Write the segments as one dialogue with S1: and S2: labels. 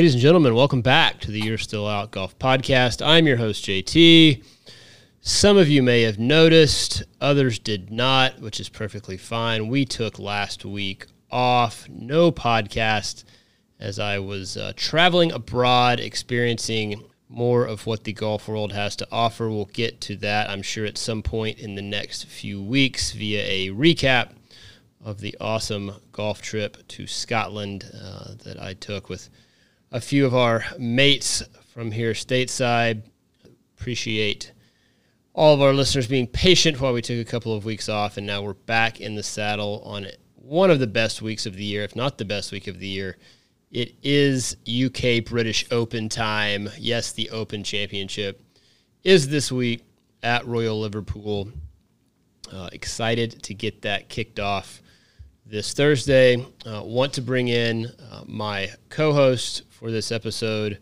S1: Ladies and gentlemen, welcome back to the You're Still Out Golf Podcast. I'm your host, JT. Some of you may have noticed, others did not, which is perfectly fine. We took last week off, no podcast, as I was uh, traveling abroad, experiencing more of what the golf world has to offer. We'll get to that, I'm sure, at some point in the next few weeks via a recap of the awesome golf trip to Scotland uh, that I took with a few of our mates from here stateside. Appreciate all of our listeners being patient while we took a couple of weeks off, and now we're back in the saddle on one of the best weeks of the year, if not the best week of the year. It is UK British Open time. Yes, the Open Championship is this week at Royal Liverpool. Uh, excited to get that kicked off this Thursday. Uh, want to bring in uh, my co host for this episode,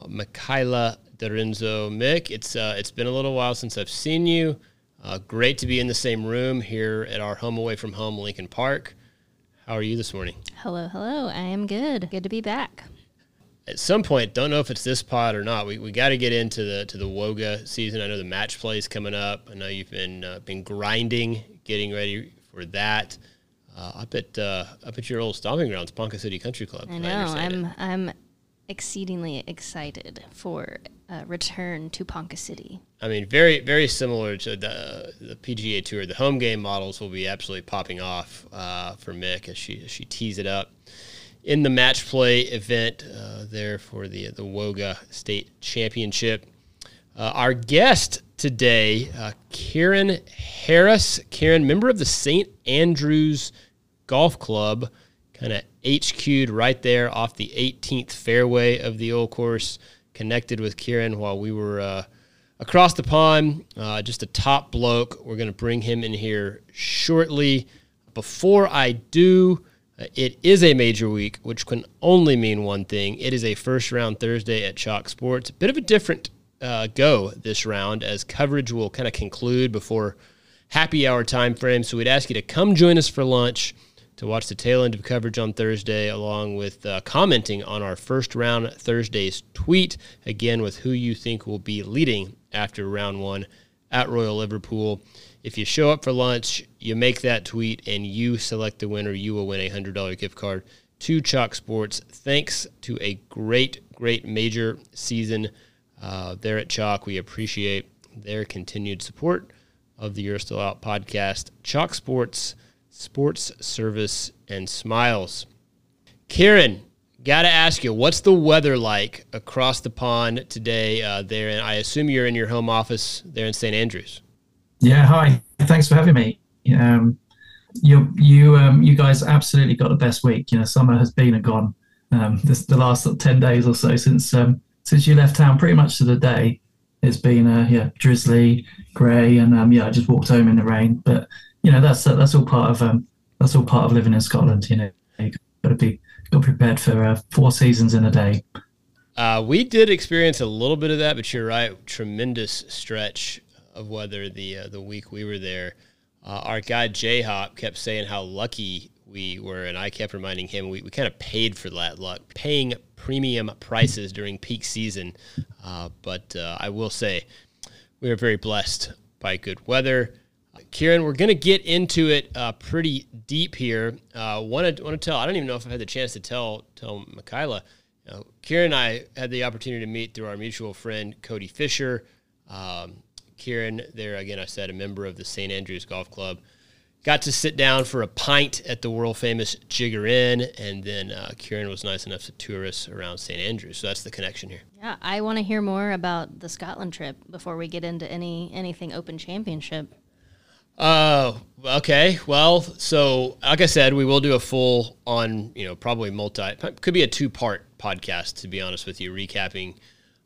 S1: uh, Michaela Dorenzo. Mick, it's uh, it's been a little while since I've seen you. Uh, great to be in the same room here at our home away from home, Lincoln Park. How are you this morning?
S2: Hello, hello. I am good. Good to be back.
S1: At some point, don't know if it's this pod or not. We, we got to get into the to the WOGA season. I know the match play is coming up. I know you've been uh, been grinding, getting ready for that uh, up at uh, up at your old stomping grounds, Ponca City Country Club.
S2: I know. I I'm it. I'm exceedingly excited for a return to Ponca City.
S1: I mean, very very similar to the the PGA Tour. The home game models will be absolutely popping off uh, for Mick as she as she tees it up in the match play event uh, there for the the WOGA State Championship. Uh, our guest today, uh, Kieran Harris. Kieran, member of the St. Andrews Golf Club, kind of HQ'd right there off the 18th fairway of the old course. Connected with Kieran while we were uh, across the pond. Uh, just a top bloke. We're going to bring him in here shortly. Before I do, uh, it is a major week, which can only mean one thing. It is a first round Thursday at Chalk Sports. A bit of a different uh, go this round, as coverage will kind of conclude before happy hour time frame. So we'd ask you to come join us for lunch to watch the tail end of coverage on Thursday, along with uh, commenting on our first round Thursday's tweet, again with who you think will be leading after round one at Royal Liverpool. If you show up for lunch, you make that tweet, and you select the winner, you will win a $100 gift card to Chalk Sports. Thanks to a great, great major season uh, there at Chalk. We appreciate their continued support of the You're Still Out podcast. Chalk Sports sports service, and smiles. Kieran, got to ask you, what's the weather like across the pond today uh, there? And I assume you're in your home office there in St. Andrews.
S3: Yeah, hi. Thanks for having me. Um, you, you, um, you guys absolutely got the best week. You know, summer has been and gone. Um, this, the last ten days or so since um, since you left town, pretty much to the day, it's been uh, yeah drizzly, grey, and um, yeah, I just walked home in the rain. But you know that's that's all part of um, that's all part of living in Scotland. You know, you got to be got prepared for uh, four seasons in a day.
S1: Uh, we did experience a little bit of that, but you're right. Tremendous stretch of weather the uh, the week we were there. Uh, our guy J Hop kept saying how lucky we were, and I kept reminding him we, we kind of paid for that luck, paying premium prices during peak season. Uh, but uh, I will say we were very blessed by good weather. Kieran, we're going to get into it uh, pretty deep here. Want to want to tell? I don't even know if I had the chance to tell tell Michaela. Kieran and I had the opportunity to meet through our mutual friend Cody Fisher. Um, Kieran, there again, I said a member of the St. Andrews Golf Club. Got to sit down for a pint at the world famous Jigger Inn, and then uh, Kieran was nice enough to tour us around St. Andrews. So that's the connection here.
S2: Yeah, I want to hear more about the Scotland trip before we get into any anything Open Championship.
S1: Oh, uh, okay. Well, so like I said, we will do a full on, you know, probably multi, could be a two part podcast, to be honest with you, recapping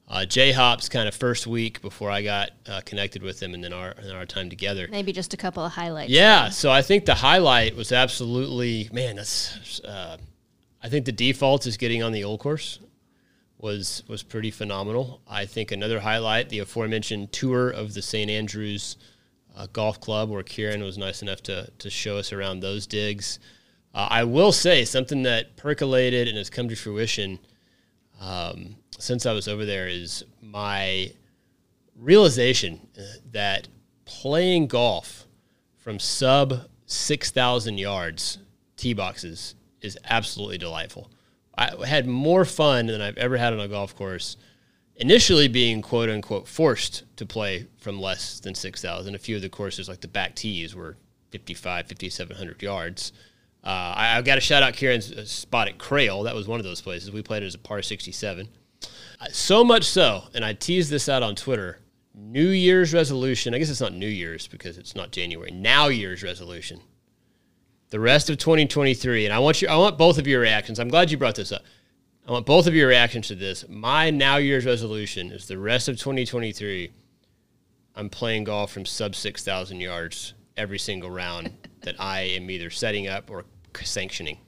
S1: uh, J Hop's kind of first week before I got uh, connected with him and then our, and our time together.
S2: Maybe just a couple of highlights.
S1: Yeah. So I think the highlight was absolutely, man, that's, uh, I think the default is getting on the old course was, was pretty phenomenal. I think another highlight, the aforementioned tour of the St. Andrews uh, golf club where Kieran was nice enough to, to show us around those digs. Uh, I will say something that percolated and has come to fruition. um, since I was over there is my realization uh, that playing golf from sub 6,000 yards tee boxes is absolutely delightful. I had more fun than I've ever had on a golf course. Initially, being quote unquote forced to play from less than 6,000. A few of the courses, like the back tees, were 55, 5,700 yards. Uh, I, have got to shout out Kieran's uh, spot at Crail. That was one of those places. We played it as a par 67. Uh, so much so, and I teased this out on Twitter. New Year's resolution. I guess it's not New Year's because it's not January. Now Year's resolution the rest of 2023, and I want you, I want both of your reactions. I'm glad you brought this up. I want both of your reactions to this. My now year's resolution is the rest of 2023. I'm playing golf from sub 6,000 yards every single round that I am either setting up or sanctioning.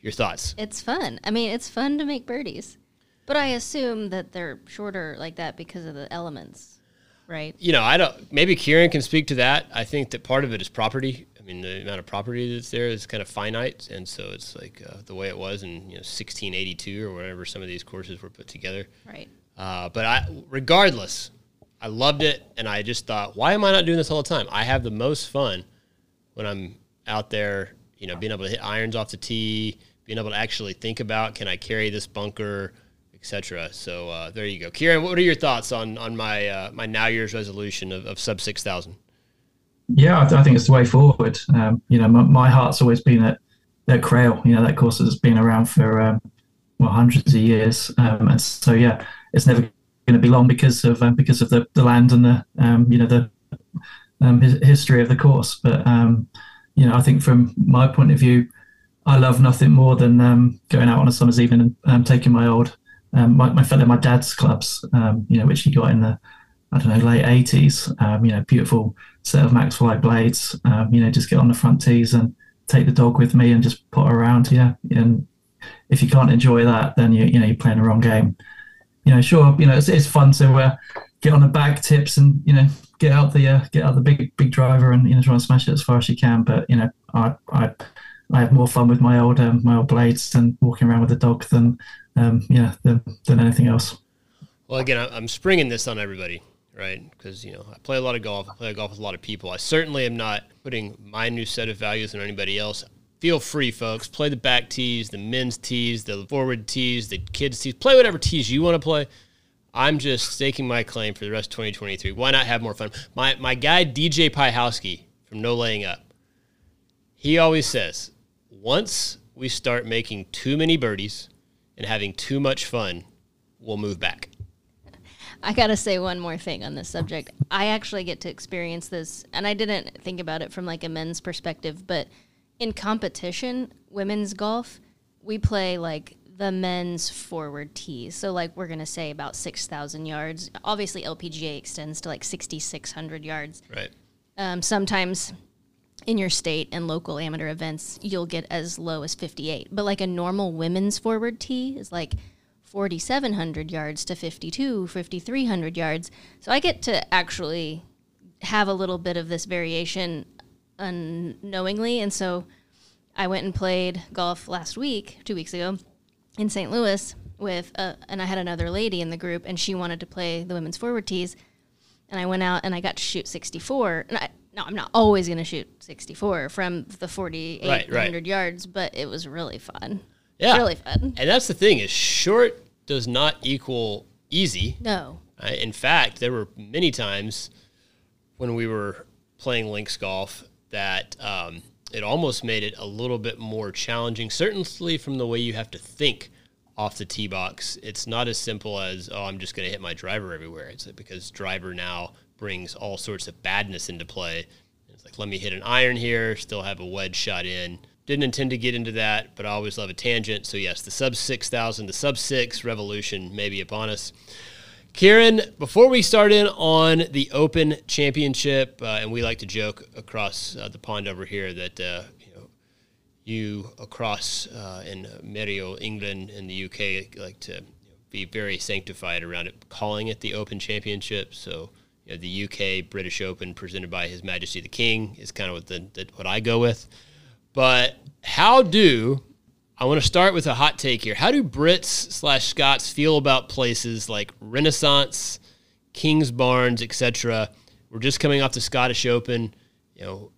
S1: Your thoughts?
S2: It's fun. I mean, it's fun to make birdies, but I assume that they're shorter like that because of the elements, right?
S1: You know, I don't. Maybe Kieran can speak to that. I think that part of it is property. I mean, the amount of property that's there is kind of finite, and so it's like uh, the way it was in you know 1682 or whatever some of these courses were put together.
S2: Right.
S1: Uh, but I, regardless, I loved it, and I just thought, why am I not doing this all the time? I have the most fun when I'm out there, you know, being able to hit irons off the tee, being able to actually think about, can I carry this bunker, etc. So uh, there you go, Kieran. What are your thoughts on on my uh, my now year's resolution of, of sub six thousand?
S3: Yeah, I, th- I, think it's the way forward. Um, you know, my, heart's always been at, at Crail. You know, that course has been around for um, well hundreds of years, um, and so yeah, it's never going to be long because of um, because of the, the land and the um, you know the um, history of the course. But you know, I think from my point of view, I love nothing more than going out on a summer's evening and taking my old my, my fellow my dad's clubs, you know, which he got in the I don't know late eighties. you know, beautiful set of Max Flight blades. Um, you know, just get on the front tees and take the dog with me and just put around. Yeah, and if you can't enjoy that, then you you know you're playing the wrong game. You know, sure, you know it's, it's fun to uh, get on the back tips and you know get out the uh, get out the big big driver and you know try and smash it as far as you can. But you know, I I I have more fun with my old um, my old blades and walking around with the dog than um, yeah than, than anything else.
S1: Well, again, I'm springing this on everybody right? Because you know I play a lot of golf. I play golf with a lot of people. I certainly am not putting my new set of values on anybody else. Feel free, folks. Play the back tees, the men's tees, the forward tees, the kids tees. Play whatever tees you want to play. I'm just staking my claim for the rest of 2023. Why not have more fun? My my guy DJ Piehowski from No Laying Up. He always says, once we start making too many birdies and having too much fun, we'll move back.
S2: I gotta say one more thing on this subject. I actually get to experience this, and I didn't think about it from like a men's perspective, but in competition, women's golf, we play like the men's forward tees. So like we're gonna say about six thousand yards. Obviously, LPGA extends to like sixty six hundred yards.
S1: Right.
S2: Um, sometimes in your state and local amateur events, you'll get as low as fifty eight. But like a normal women's forward tee is like 4,700 yards to 52, 5,300 yards. So I get to actually have a little bit of this variation unknowingly. And so I went and played golf last week, two weeks ago, in St. Louis with, uh, and I had another lady in the group, and she wanted to play the women's forward tees. And I went out and I got to shoot 64. And I, no, I'm not always going to shoot 64 from the 4,800 right, right. yards, but it was really fun. Yeah. Really fun.
S1: And that's the thing is short does not equal easy.
S2: No.
S1: In fact, there were many times when we were playing links golf that um, it almost made it a little bit more challenging, certainly from the way you have to think off the tee box. It's not as simple as, oh, I'm just going to hit my driver everywhere. It's because driver now brings all sorts of badness into play. It's like, let me hit an iron here, still have a wedge shot in. Didn't intend to get into that, but I always love a tangent. So, yes, the sub 6,000, the sub 6 revolution may be upon us. Kieran, before we start in on the Open Championship, uh, and we like to joke across uh, the pond over here that uh, you know you across uh, in Merrill, England, in the UK, like to be very sanctified around it, calling it the Open Championship. So you know, the UK British Open, presented by His Majesty the King, is kind of what the, the, what I go with. But how do I want to start with a hot take here. How do Brits slash Scots feel about places like Renaissance, Kingsbarns, etc.? We're just coming off the Scottish Open. You know,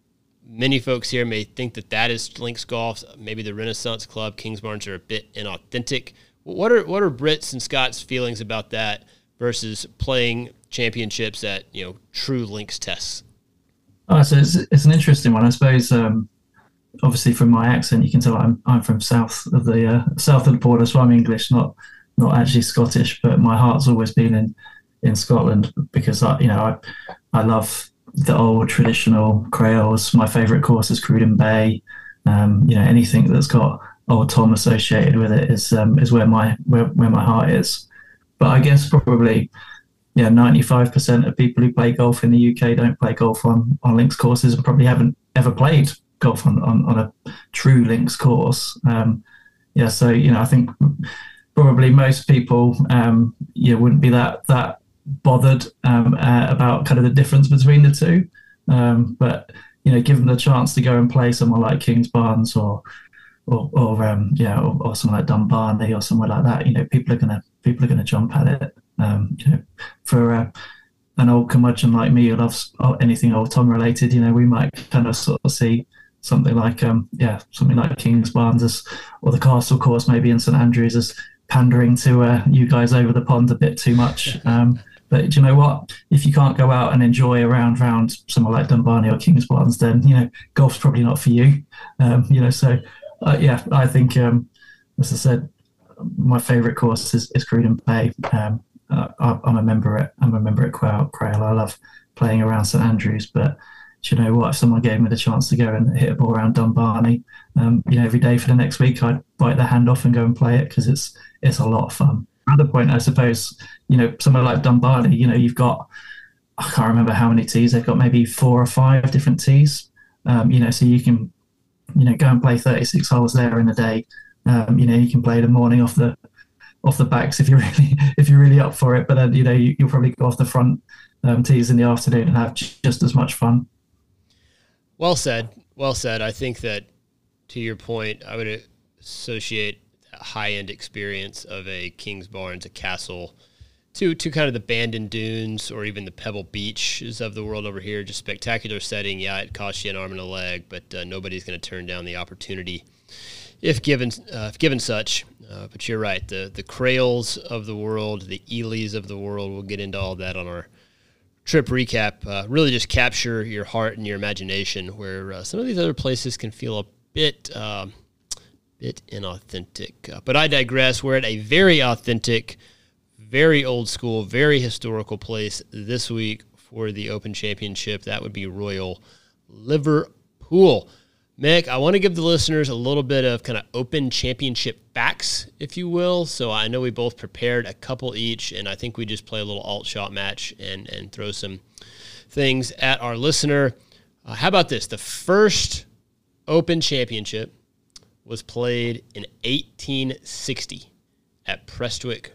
S1: many folks here may think that that is links golf. Maybe the Renaissance Club, Kingsbarns are a bit inauthentic. What are what are Brits and Scots' feelings about that versus playing championships at you know true links tests?
S3: Oh, so it's, it's an interesting one, I suppose. Um, obviously, from my accent, you can tell I'm I'm from south of the uh, south of the border, so I'm English, not not actually Scottish. But my heart's always been in in Scotland because I, you know, I I love the old traditional Crails. My favourite course is Cruden Bay. Um, you know, anything that's got old Tom associated with it is um, is where my where, where my heart is. But I guess probably yeah, 95% of people who play golf in the UK don't play golf on, on links courses and probably haven't ever played golf on, on, on a true links course. Um, yeah, so, you know, I think probably most people, um, yeah, wouldn't be that, that bothered um, uh, about kind of the difference between the two. Um, but, you know, given the chance to go and play somewhere like Kingsbarns or, or, or um, yeah, or, or somewhere like Dumbarnie or somewhere like that, you know, people are gonna people are gonna jump at it. Um, you know, for uh, an old curmudgeon like me who loves anything old Tom related, you know, we might kind of sort of see something like, um, yeah, something like Kingsbarns as, or the Castle Course maybe in St Andrews as pandering to uh, you guys over the pond a bit too much. Um, but do you know what? If you can't go out and enjoy a round round somewhere like Dumbarnie or Kingsbarns, then you know golf's probably not for you. Um, you know, so uh, yeah, I think um, as I said, my favourite course is, is Cruden Bay. Um, uh, I'm a member at I'm a member at Quail. Crail. I love playing around St Andrews, but do you know what? If someone gave me the chance to go and hit a ball around Dumbarnie, um, you know, every day for the next week, I'd bite the hand off and go and play it because it's it's a lot of fun. Another point, I suppose, you know, somewhere like Dumbarnie, you know, you've got I can't remember how many tees they've got, maybe four or five different tees. Um, you know, so you can, you know, go and play 36 holes there in a day. Um, you know, you can play the morning off the off the backs if you're really if you're really up for it. But then you know you, will probably go off the front um, tees in the afternoon and have just as much fun.
S1: Well said. Well said. I think that to your point, I would associate that high end experience of a Kingsbarns, a castle, to to kind of the Bandon Dunes or even the Pebble Beaches of the world over here. Just spectacular setting. Yeah, it costs you an arm and a leg, but uh, nobody's going to turn down the opportunity if given uh, if given such. Uh, but you're right. The the Crails of the world, the Elies of the world. We'll get into all that on our trip recap. Uh, really, just capture your heart and your imagination, where uh, some of these other places can feel a bit um, bit inauthentic. Uh, but I digress. We're at a very authentic, very old school, very historical place this week for the Open Championship. That would be Royal Liverpool. Mick, I want to give the listeners a little bit of kind of open championship facts, if you will. So I know we both prepared a couple each, and I think we just play a little alt shot match and, and throw some things at our listener. Uh, how about this? The first open championship was played in 1860 at Prestwick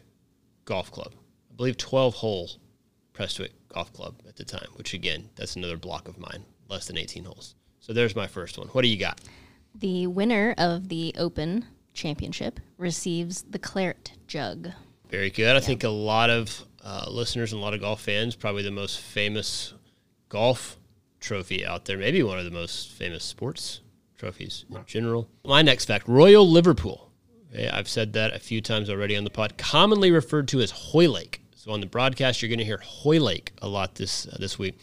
S1: Golf Club. I believe 12 hole Prestwick Golf Club at the time, which again, that's another block of mine, less than 18 holes. So there's my first one. What do you got?
S2: The winner of the Open Championship receives the Claret Jug.
S1: Very good. I yeah. think a lot of uh, listeners and a lot of golf fans, probably the most famous golf trophy out there, maybe one of the most famous sports trophies in general. My next fact Royal Liverpool. Okay, I've said that a few times already on the pod, commonly referred to as Hoylake. So on the broadcast, you're going to hear Hoylake a lot this uh, this week.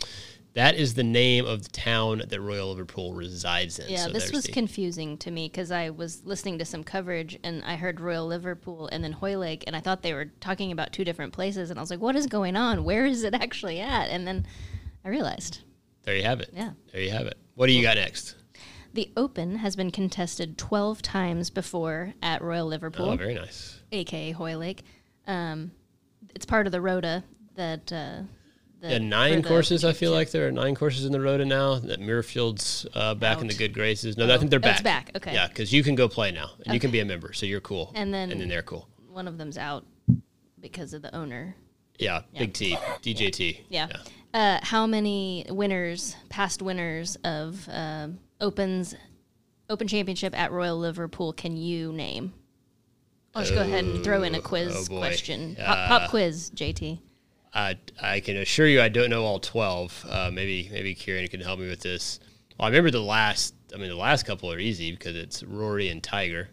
S1: That is the name of the town that Royal Liverpool resides in.
S2: Yeah,
S1: so
S2: this was
S1: the,
S2: confusing to me because I was listening to some coverage and I heard Royal Liverpool and then Hoylake, and I thought they were talking about two different places, and I was like, "What is going on? Where is it actually at?" And then I realized.
S1: There you have it.
S2: Yeah.
S1: There you have it. What do you got next?
S2: The Open has been contested 12 times before at Royal Liverpool.
S1: Oh, very nice.
S2: AKA Hoylake. Um, it's part of the Rota that uh,
S1: the, yeah, nine courses. I feel like there are nine courses in the Rota now. That Muirfield's uh, back Out. in the good graces. No, oh. I think they're back.
S2: It's back. Okay.
S1: Yeah, because you can go play now, and okay. you can be a member, so you're cool.
S2: And then
S1: and then they're cool.
S2: One of them's out because of the owner.
S1: Yeah, yeah. Big T, DJT.
S2: Yeah. yeah. Uh, how many winners, past winners of uh, opens Open Championship at Royal Liverpool can you name? I'll just go ahead and throw in a quiz
S1: oh
S2: question. Pop, pop quiz, JT.
S1: I I can assure you I don't know all twelve. Uh, maybe maybe Kieran can help me with this. Well, I remember the last. I mean, the last couple are easy because it's Rory and Tiger.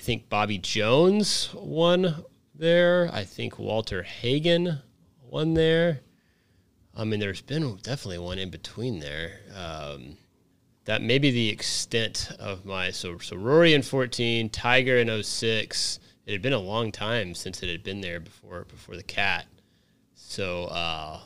S1: I think Bobby Jones won there. I think Walter Hagen won there. I mean, there's been definitely one in between there. Um, that may be the extent of my so so Rory in 14, Tiger in 06. It had been a long time since it had been there before before the cat. So uh,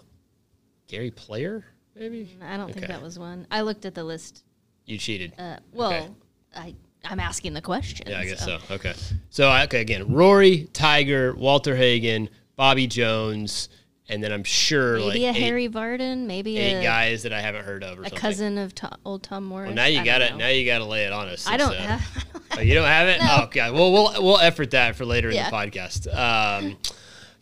S1: Gary Player, maybe
S2: I don't think
S1: Okay.
S2: that was one. I looked at the list.
S1: you cheated.
S2: Uh, well,
S1: Okay.
S2: I I'm asking the question.
S1: Yeah, I guess so. Okay. So okay, again, Rory, Tiger, Walter Hagen, Bobby Jones, and then I'm sure
S2: Maybe
S1: like
S2: a
S1: eight,
S2: Harry Vardon, maybe
S1: eight
S2: a,
S1: guys that I haven't heard of or
S2: a
S1: something.
S2: cousin of Tom, old Tom Morris.
S1: Well, now you got to
S2: know.
S1: now you got to lay it on us.
S2: I don't
S1: uh,
S2: have.
S1: Oh, you don't have it? Oh, okay. Well, we'll we'll effort that for later
S2: Yeah.
S1: in the podcast. Um,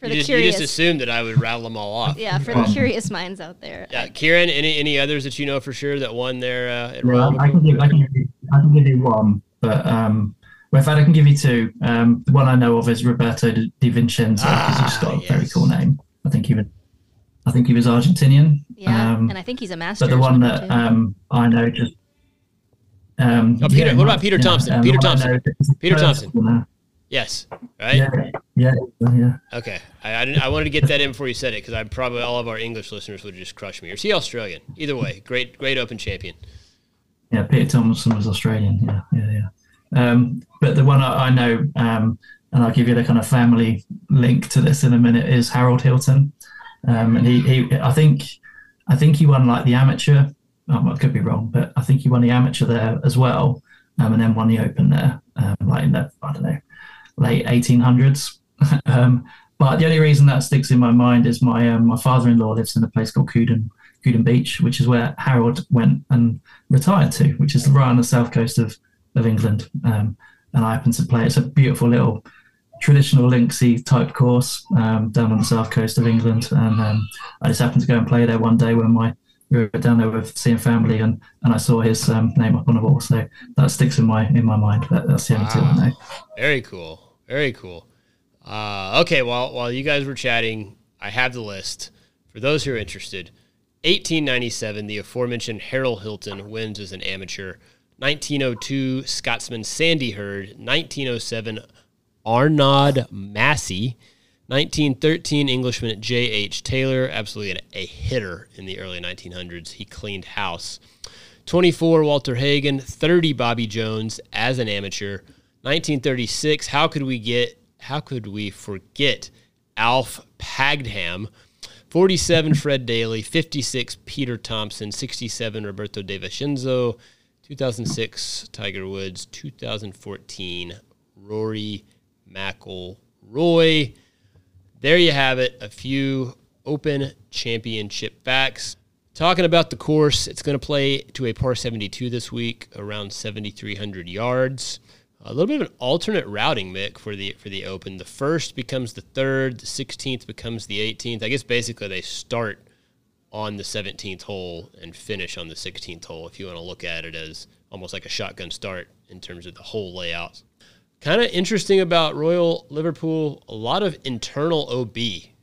S2: For
S1: you,
S2: the
S1: just,
S2: curious,
S1: you just assumed that I would rattle them all off.
S2: yeah, for the curious minds out there.
S1: Yeah, Kieran, any any others that you know for sure that won there uh, at
S3: Well,
S1: Royal?
S3: I can give I can give you, I can give you one, but um, well, in fact, I can give you two. Um, the one I know of is Roberto De De Vincenzo because he's got a
S1: Ah,
S3: very cool name. I think he was, I think he was Argentinian.
S2: Yeah,
S3: Um,
S2: and I think he's a master.
S3: but the one that um, I know just. Um,
S1: Oh, Peter-
S3: yeah,
S1: what about Peter
S3: yeah,
S1: Thomson?
S3: um,
S1: Peter
S3: the one I
S1: Thomson.
S3: know is the
S1: Peter
S3: Thomson.
S1: Yes, right.
S3: Yeah, yeah, yeah.
S1: Okay, I, I, I wanted to get that in before you said it because I probably all of our English listeners would just crush me. Or is he Australian? Either way, great great Open champion.
S3: Yeah, Peter Thomson was Australian. Yeah, yeah, yeah. Um, but the one I, I know, um, and I'll give you the kind of family link to this in a minute, is Harold Hilton. Um, and he, he, I think, I think he won like the amateur. Oh, I could be wrong, but I think he won the amateur there as well, um, and then won the Open there, um, like in the I don't know, late 1800s. um, but the only reason that sticks in my mind is my um, my father-in-law lives in a place called Cooden, Cooden Beach, which is where Harold went and retired to, which is right on the south coast of, of England. Um, and I happen to play. It's a beautiful little traditional linksy type course um, down on the south coast of England. And um, I just happened to go and play there one day when my we were down there with seeing family, and, and I saw his um, name up on the wall. So that sticks in my in my mind. That, that's the only two I know.
S1: Very cool. Very cool. Uh, okay, while while you guys were chatting, I have the list for those who are interested. 1897, the aforementioned Harold Hilton wins as an amateur. 1902, Scotsman Sandy Herd. 1907, Arnaud Massy. 1913, Englishman J.H. Taylor, absolutely a hitter in the early 1900s. He cleaned house. 24, Walter Hagen. 30, Bobby Jones as an amateur. 1936, how could we get, how could we forget Alf Padgham? 47, Fred Daly. 56, Peter Thomson. 67, Roberto De Vincenzo. 2006, Tiger Woods. 2014, Rory McIlroy. There you have it. A few Open Championship facts. Talking about the course, it's going to play to a par 72 this week, around 7,300 yards. A little bit of an alternate routing, Mick, for the for the Open. The first becomes the third, the 16th becomes the 18th. I guess basically they start on the 17th hole and finish on the 16th hole. If you want to look at it as almost like a shotgun start in terms of the whole layout. Kind of interesting about Royal Liverpool, a lot of internal OB,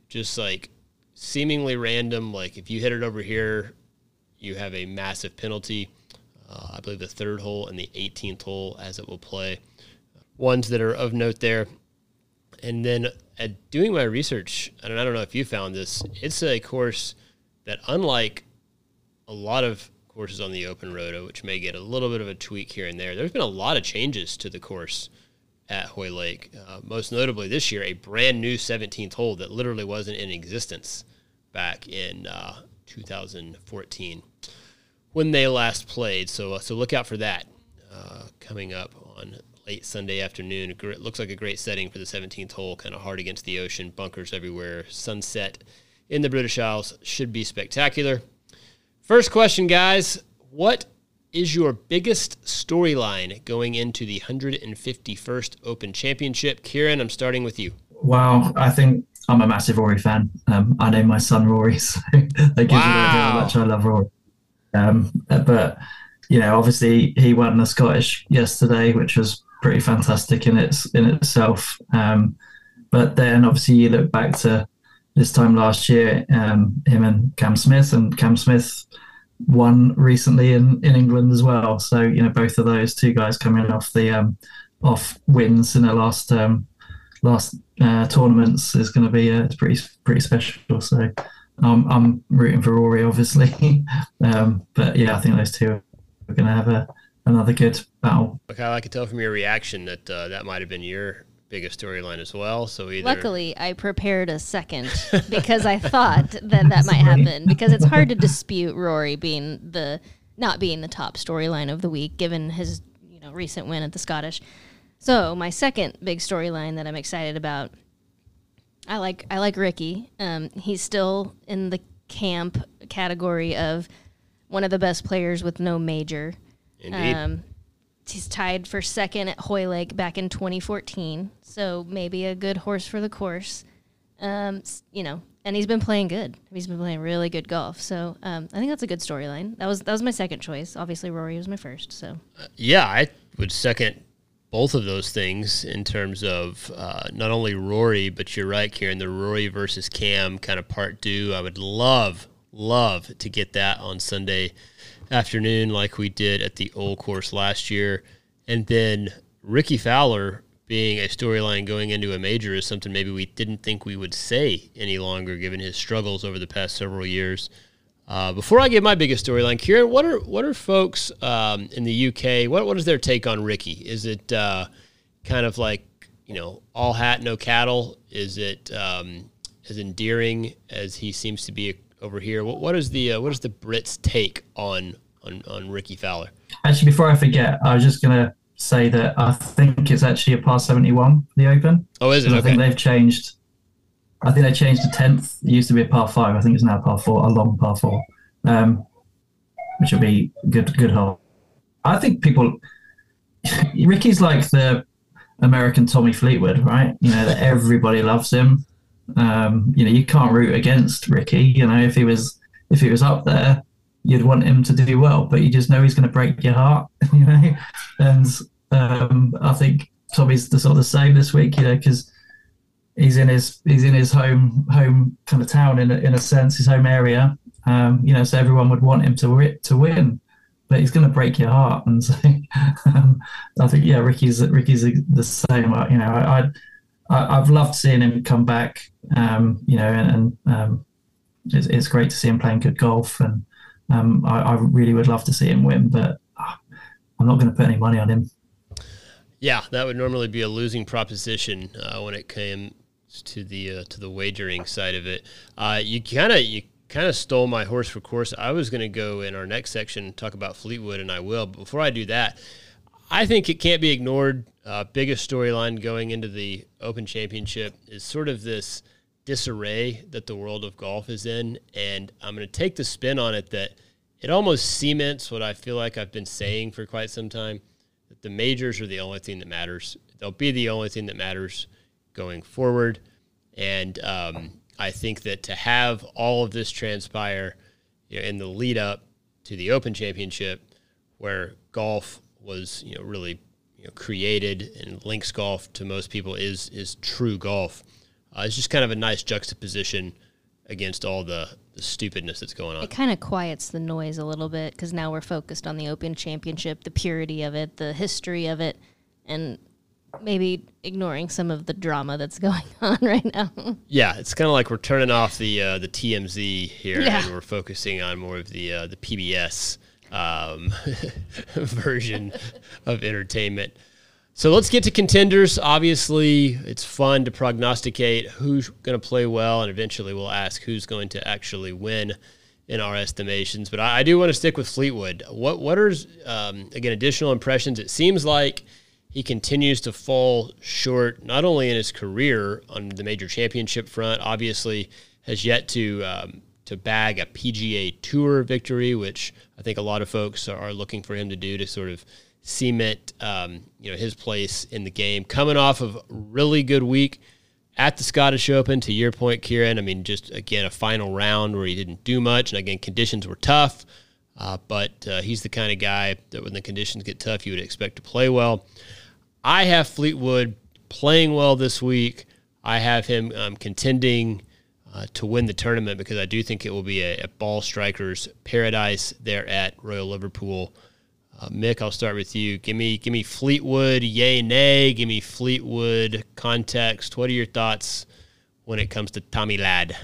S1: just like seemingly random. Like if you hit it over here, you have a massive penalty. Uh, I believe the third hole and the 18th hole as it will play. Ones that are of note there. And then at doing my research, and I don't know if you found this, it's a course that, unlike a lot of courses on the open rota, which may get a little bit of a tweak here and there, there's been a lot of changes to the course at Hoylake. Uh, most notably this year, a brand new 17th hole that literally wasn't in existence back in uh, 2014 when they last played. So, uh, so look out for that uh, coming up on late Sunday afternoon. It looks like a great setting for the 17th hole, kind of hard against the ocean, bunkers everywhere, sunset in the British Isles should be spectacular. First question, guys. What is your biggest storyline going into the 151st Open Championship? Kieran, I'm starting with you.
S3: Wow, I think I'm a massive Rory fan. Um, I named my son Rory, so that gives you an idea
S1: Wow.
S3: how much I love Rory. Um, but you know, obviously he won the Scottish yesterday, which was pretty fantastic in its in itself. Um, but then obviously you look back to this time last year, um, him and Cam Smith, and Cam Smith won recently in, in England as well. So you know both of those two guys coming off the um, off wins in their last um, last uh, tournaments is going to be uh, pretty pretty special. So um, I'm rooting for Rory, obviously, um, but yeah, I think those two are going to have a another good battle.
S1: Okay, I could tell from your reaction that uh, that might have been your biggest storyline as well. So either
S2: luckily, I prepared a second because I thought that that might happen because it's hard to dispute Rory being the not being the top storyline of the week given his you know recent win at the Scottish. So my second big storyline that I'm excited about, I like I like Rickie. Um, he's still in the camp category of one of the best players with no major.
S1: Indeed.
S2: Um, he's tied for second at Hoylake back in 2014, so maybe a good horse for the course. Um, you know, and he's been playing good. He's been playing really good golf. So um, I think that's a good storyline. That was that was my second choice. Obviously, Rory was my first. So
S1: uh, yeah, I would second both of those things in terms of uh, not only Rory, but you're right, Kieran, the Rory versus Cam kind of part two. I would love, love to get that on Sunday afternoon like we did at the old course last year. And then Rickie Fowler being a storyline going into a major is something maybe we didn't think we would say any longer given his struggles over the past several years. Uh, before I get my biggest storyline, Kieran, what are what are folks um, in the UK? What what is their take on Rickie? Is it uh, kind of like you know all hat no cattle? Is it um, as endearing as he seems to be over here. What, what is the uh, what is the Brits' take on, on on Rickie Fowler?
S3: Actually, before I forget, I was just gonna say that I think it's actually a par seventy one the Open.
S1: Oh, is it? Okay.
S3: I think they've changed. I think they changed the tenth. It used to be a par five. I think it's now a par four, a long par four, um, which will be good good hole. I think people. Rickie's like the American Tommy Fleetwood, right? You know that everybody loves him. Um, you know, you can't root against Rickie. You know, if he was if he was up there, you'd want him to do well, but you just know he's going to break your heart. You know, and um, I think Tommy's the sort of same this week. You know, because he's in his he's in his home home kind of town in a, in a sense, his home area. Um, you know, so everyone would want him to to win, but he's going to break your heart. And so, um, I think yeah, Rickie's Rickie's the same. You know, I, I I, have loved seeing him come back. Um, you know, and, and um, it's, it's, great to see him playing good golf, and um, I, I, really would love to see him win, but uh, I'm not going to put any money on him.
S1: Yeah, that would normally be a losing proposition uh, when it came to the uh, to the wagering side of it. Uh, you kind of you kind of stole my horse for course. I was going to go in our next section talk about Fleetwood, and I will. But before I do that, I think it can't be ignored. Uh, biggest storyline going into the Open Championship is sort of this disarray that the world of golf is in. And I'm going to take the spin on it that it almost cements what I feel like I've been saying for quite some time that the majors are the only thing that matters. They'll be the only thing that matters going forward. And um, I think that to have all of this transpire you know, in the lead up to the Open Championship, where golf was you know really you know, created and links golf to most people is is true golf. Uh, it's just kind of a nice juxtaposition against all the, the stupidness that's going on.
S2: It kind of quiets the noise a little bit because now we're focused on the Open Championship, the purity of it, the history of it, and maybe ignoring some of the drama that's going on right now.
S1: Yeah, it's kind of like we're turning off the uh, the TMZ here yeah. and we're focusing on more of the uh, the PBS um, version of entertainment. So let's get to contenders. Obviously, it's fun to prognosticate who's going to play well, and eventually we'll ask who's going to actually win in our estimations. But I, I do want to stick with Fleetwood. What what are um, again additional impressions? It seems like he continues to fall short, not only in his career on the major championship front. Obviously, has yet to um, to bag a PGA Tour victory, which I think a lot of folks are looking for him to do to sort of cement um, you know his place in the game. Coming off of really good week at the Scottish Open, to your point, Kieran. I mean, just again a final round where he didn't do much, and again conditions were tough. Uh, but uh, he's the kind of guy that when the conditions get tough, you would expect to play well. I have Fleetwood playing well this week. I have him um, contending uh, to win the tournament because I do think it will be a, a ball striker's paradise there at Royal Liverpool. Uh, Mick, I'll start with you. Give me, give me Fleetwood, yay, nay. Give me Fleetwood context. What are your thoughts when it comes to Tommy Ladd?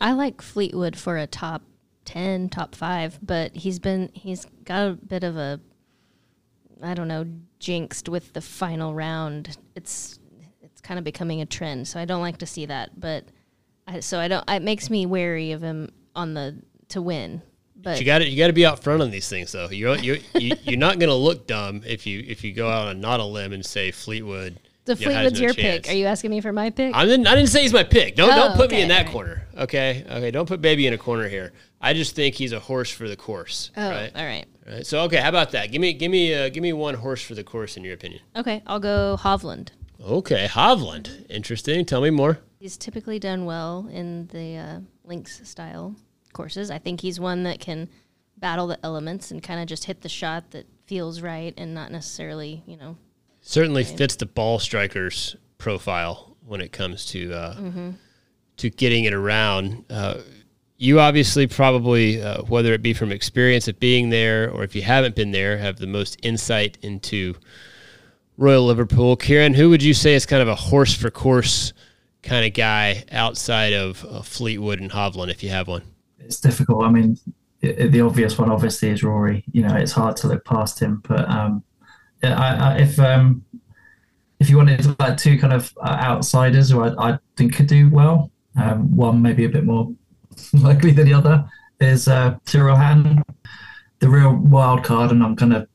S2: I like Fleetwood for a top 10, top 5, but he's been he's got a bit of a I don't know, jinxed with the final round. It's it's kind of becoming a trend, so I don't like to see that, but I, so I don't it makes me wary of him on the to win. But
S1: you got You got to be out front on these things, though. You're you're you, you're not going to look dumb if you if you go out on not a limb and say Fleetwood.
S2: So
S1: you
S2: Fleetwood's
S1: no
S2: your
S1: chance.
S2: pick. Are you asking me for my pick?
S1: I didn't. I didn't say he's my pick. Don't
S2: Oh,
S1: don't put me in that
S2: alright.
S1: corner. Okay. Okay. Don't put baby in a corner here. I just think he's a horse for the course.
S2: oh,
S1: right.
S2: all right.
S1: Right. So okay. How about that? Give me give me uh, give me one horse for the course in your opinion.
S2: Okay, I'll go Hovland.
S1: Okay. Hovland. Interesting. Tell me more.
S2: He's typically done well in the uh, links style courses. I think he's one that can battle the elements and kind of just hit the shot that feels right and not necessarily, you know.
S1: certainly fits the ball striker's profile when it comes to uh, to getting it around. Uh, you obviously probably, uh, whether it be from experience of being there or if you haven't been there, have the most insight into Royal Liverpool. Kieran, who would you say is kind of a horse for course kind of guy outside of uh, Fleetwood and Hovland, if you have one?
S3: It's difficult. I mean, i the obvious one obviously is Rory. You know, it's hard to look past him. But um, I, I, if um, if you wanted to like two kind of uh, outsiders who I, I think could do well, um, one maybe a bit more likely than the other is uh, Tyrrell Hatton, the real wild card, and I'm going to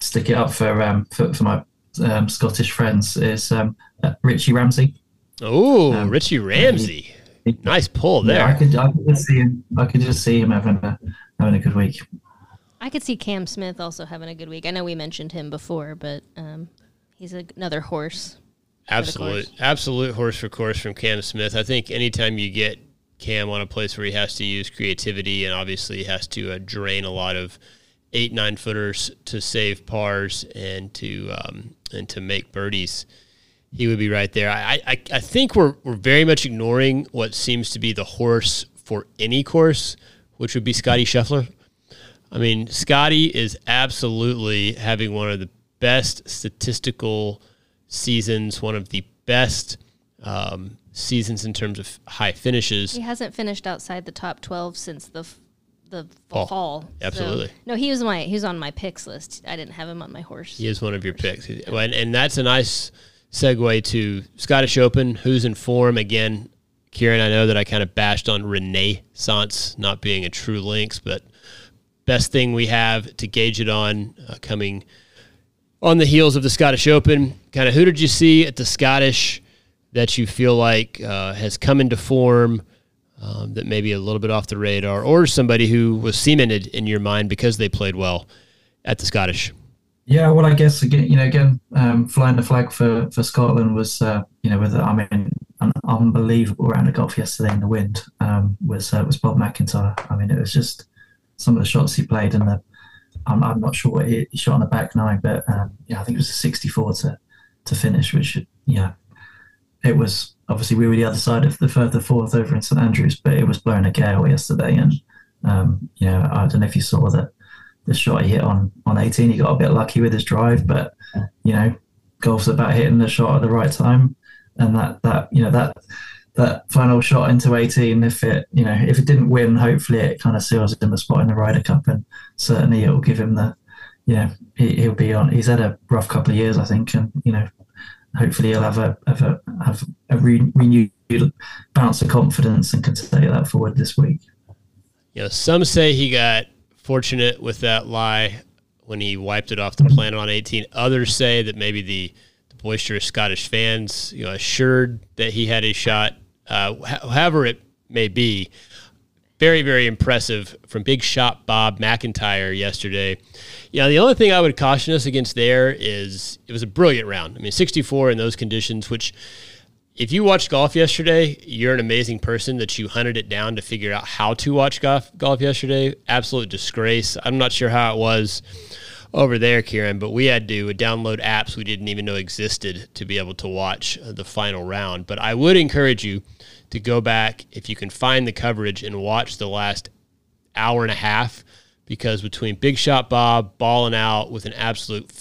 S3: stick it up for um, for, for my um, Scottish friends is um, uh, Richie Ramsay.
S1: Oh,
S3: Um,
S1: Richie Ramsay. Nice pull there.
S3: Yeah, I could I could just see him. I could just see him having a having a good week.
S2: I could see Cam Smith also having a good week. I know we mentioned him before, but um, he's a, another horse.
S1: Absolute, absolute horse for course from Cam Smith. I think anytime you get Cam on a place where he has to use creativity and obviously he has to uh, drain a lot of eight nine footers to save pars and to um, and to make birdies, he would be right there. I, I, I think we're we're very much ignoring what seems to be the horse for any course, which would be Scottie Scheffler. I mean, Scottie is absolutely having one of the best statistical seasons, one of the best um, seasons in terms of high finishes.
S2: He hasn't finished outside the top 12 since the f- the
S1: Fall.
S2: fall. So-
S1: Absolutely.
S2: no, he was my he was on my picks list. I didn't have him on my horse.
S1: He is one of your picks, and, and that's a nice segue to Scottish Open. Who's in form again? Kieran, I know that I kind of bashed on Renaissance not being a true links, but best thing we have to gauge it on uh, coming on the heels of the Scottish Open. Kind of who did you see at the Scottish that you feel like uh, has come into form um, that maybe a little bit off the radar, or somebody who was cemented in your mind because they played well at the Scottish?
S3: Yeah, well, I guess again, you know, again, um, flying the flag for for Scotland was, uh, you know, with I mean, an unbelievable round of golf yesterday in the wind um, was uh, was Bob MacIntyre. I mean, it was just some of the shots he played and the. I'm, I'm not sure what he, he shot on the back nine, but um, yeah, I think it was a 64 to to finish, which yeah, it was obviously we were the other side of the Firth of Forth over in St Andrews, but it was blowing a gale yesterday, and um, I don't know if you saw that the shot he hit on on 18 he got a bit lucky with his drive but you know golf's about hitting the shot at the right time. And that that you know that that final shot into 18 if it you know if it didn't win hopefully it kind of seals him a spot in the Ryder Cup. And certainly it will give him the know he, he'll be on he's had a rough couple of years I think. And you know hopefully he'll have a have a have a re- renewed bounce of confidence and can take that forward this week.
S1: Know, some say he got fortunate with that lie when he wiped it off the planet on 18. Others say that maybe the, the boisterous Scottish fans, you know, assured that he had a shot. Uh, however it may be, very, very impressive from Big Shot Bob MacIntyre yesterday. You know, the only thing I would caution us against there is it was a brilliant round. I mean, 64 in those conditions, which if you watched golf yesterday, you're an amazing person that you hunted it down to figure out how to watch golf, golf yesterday. Absolute disgrace. I'm not sure how it was over there, Kieran, but we had to download apps we didn't even know existed to be able to watch the final round. But I would encourage you to go back if you can find the coverage and watch the last hour and a half because between Big Shot Bob balling out with an absolute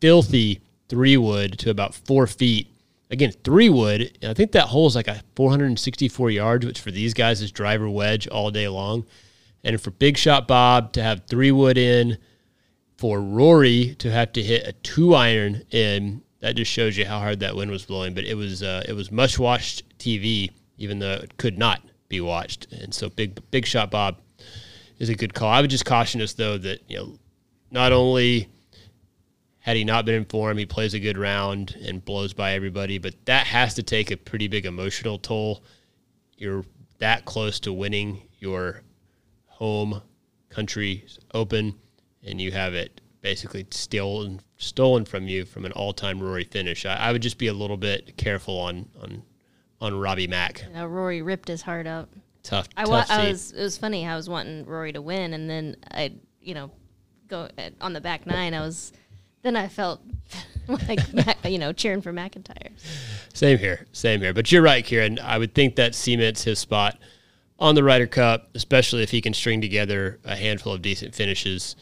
S1: filthy three wood to about four feet again, three wood. I think that hole is like a 464 yards, which for these guys is driver wedge all day long. And for Big Shot Bob to have three wood in, for Rory to have to hit a two iron in, that just shows you how hard that wind was blowing. But it was uh, it was much watched TV, even though it could not be watched. And so Big Big Shot Bob is a good call. I would just caution us though that you know not only had he not been informed, he plays a good round and blows by everybody. But that has to take a pretty big emotional toll. You're that close to winning your home country open, and you have it basically stolen stolen from you from an all time Rory finish. I, I, would just be a little bit careful on on on Robbie Mack.
S2: Know, Rory ripped his heart out.
S1: Tough.
S2: I,
S1: tough
S2: I was. It was funny. I was wanting Rory to win, and then I, you know, go uh, on the back nine. I was then I felt like you know cheering for MacIntyre.
S1: Same here, same here. But you're right, Kieran. I would think that cements his spot on the Ryder Cup, especially if he can string together a handful of decent finishes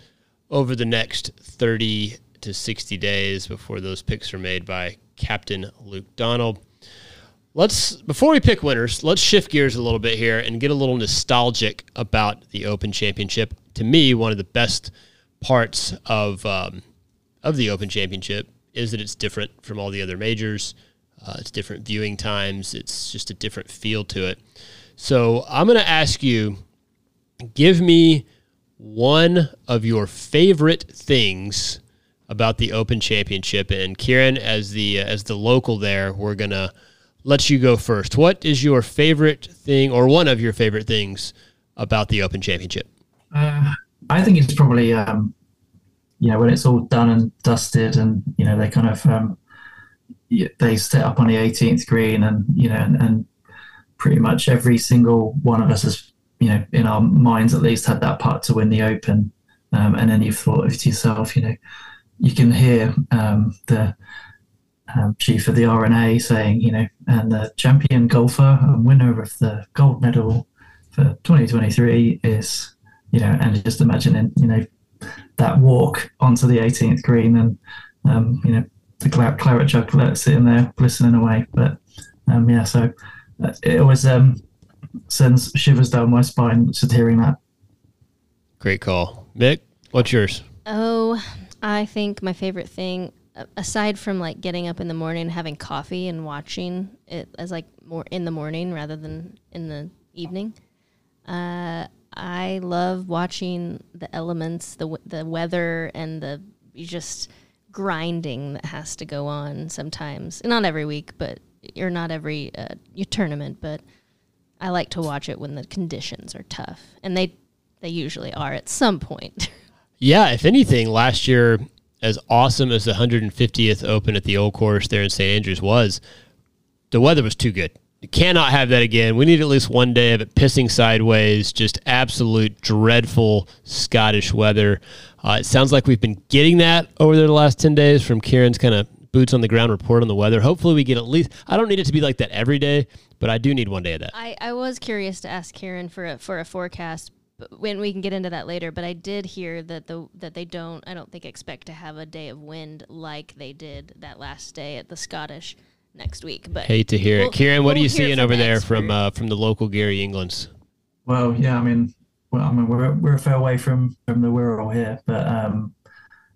S1: over the next 30 to 60 days before those picks are made by Captain Luke Donald. Let's before we pick winners, let's shift gears a little bit here and get a little nostalgic about the Open Championship. To me, one of the best parts of um, of the Open Championship is that it's different from all the other majors. Uh, it's different viewing times. It's just a different feel to it. So I'm going to ask you give me one of your favorite things about the Open Championship. And Kieran, as the as the local there, we're gonna let you go first. What is your favorite thing, or one of your favorite things about the Open Championship?
S3: Uh, I think it's probably um, you know when it's all done and dusted and you know they kind of um, they set up on the 18th green and you know and, and, pretty much every single one of us has you know in our minds at least had that putt to win the open. Um, and then you've thought to yourself you know you can hear um, the um, chief of the R&A saying you know and the champion golfer and winner of the gold medal for 2023 is you know and just imagining you know that walk onto the 18th green and um, you know the claret jug sitting there glistening away. But um, yeah, so uh, it always um, sends shivers down my spine just hearing that.
S1: Great call, Mick. What's yours?
S2: Oh, I think my favorite thing, aside from like getting up in the morning, having coffee, and watching it as like more in the morning rather than in the evening. Uh, I love watching the elements, the the weather, and the just grinding that has to go on sometimes. Not every week, but or not every uh, tournament, but I like to watch it when the conditions are tough, and they they usually are at some point.
S1: yeah, if anything, last year, as awesome as the 150th Open at the Old Course there in St Andrews was, the weather was too good. Cannot have that again. We need at least one day of it pissing sideways, just absolute dreadful Scottish weather. Uh, it sounds like we've been getting that over the last 10 days from Kieran's kind of boots on the ground report on the weather. Hopefully, we get at least, I don't need it to be like that every day, but I do need one day of that.
S2: I, I was curious to ask Kieran for a, for a forecast when we can get into that later, but I did hear that the that they don't I don't think expect to have a day of wind like they did that last day at the Scottish next week. But
S1: hate to hear we'll, it, Kieran. What we'll are you seeing over there from uh, from the local Gary Englands?
S3: Well, yeah, I mean, well, I mean, we're we're a fair way from from the Wirral here, but um,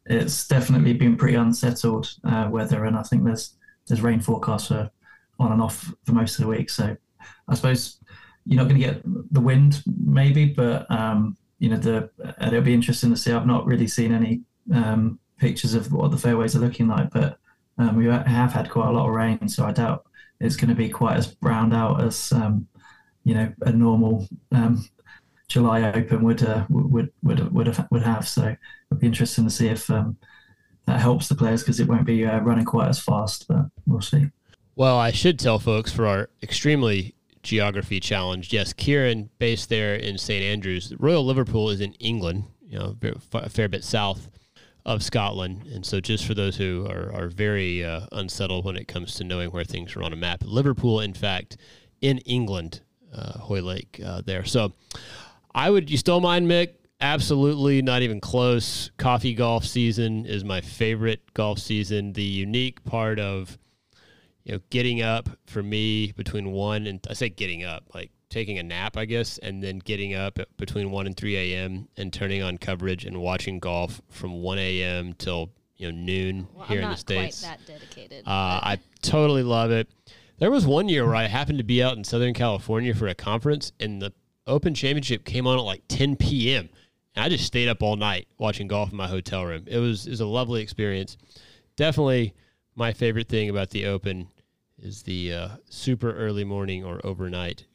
S3: it's definitely been pretty unsettled uh, weather, and I think there's there's rain forecasts for on and off for most of the week. So I suppose you're not going to get the wind, maybe, but um, you know, the it'll be interesting to see. I've not really seen any um, pictures of what the fairways are looking like, but um, we have had quite a lot of rain, so I doubt it's going to be quite as browned out as um, you know a normal um, July Open would uh, would would would have, would have. So it'll be interesting to see if um, that helps the players because it won't be uh, running quite as fast, but we'll see.
S1: Well, I should tell folks for our extremely geography challenge. Yes, Kieran, based there in St Andrews. Royal Liverpool is in England, you know, a fair bit south of Scotland. And so, just for those who are, are very uh, unsettled when it comes to knowing where things are on a map, Liverpool, in fact, in England, uh, Hoylake uh, there. So, I would, you still mind, Mick. Absolutely not even close. Coffee golf season is my favorite golf season. The unique part of you know, getting up for me between one and I say getting up, like taking a nap, I guess, and then getting up between one and three a.m. and turning on coverage and watching golf from one a.m. till you know noon
S2: well,
S1: here in the states.
S2: that dedicated.
S1: Uh, I totally love it. There was one year where I happened to be out in Southern California for a conference, and the Open Championship came on at like 10 p.m. And I just stayed up all night watching golf in my hotel room. It was it was a lovely experience. Definitely my favorite thing about the Open is the uh, super early morning or overnight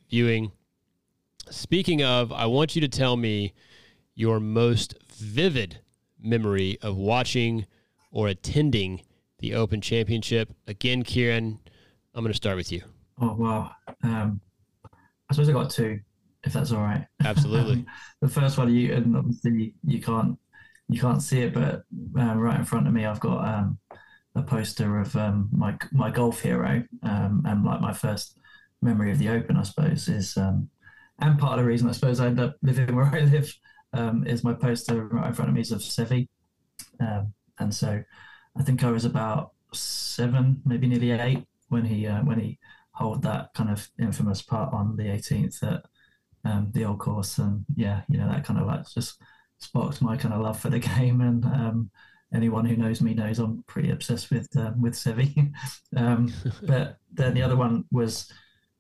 S1: Speaking of, I want you to tell me your most vivid memory of watching or attending the Open Championship. Again, Kieran, I'm going to start with you.
S3: Oh, wow. Um, I suppose I got two, if that's all right.
S1: Absolutely.
S3: the first one, you and obviously you, you can't you can't see it, but uh, right in front of me, I've got um, a poster of um, my my golf hero, um, and like my first memory of the Open, I suppose, is um, and part of the reason I suppose I end up living where I live um, is my poster right in front of me is of Seve, um, and so I think I was about seven, maybe nearly eight when he uh, when he held that kind of infamous part on the 18th at um, the old course, and yeah, you know that kind of like just sparked my kind of love for the game. And anyone who knows me knows I'm pretty obsessed with um, with Seve. um, but then the other one was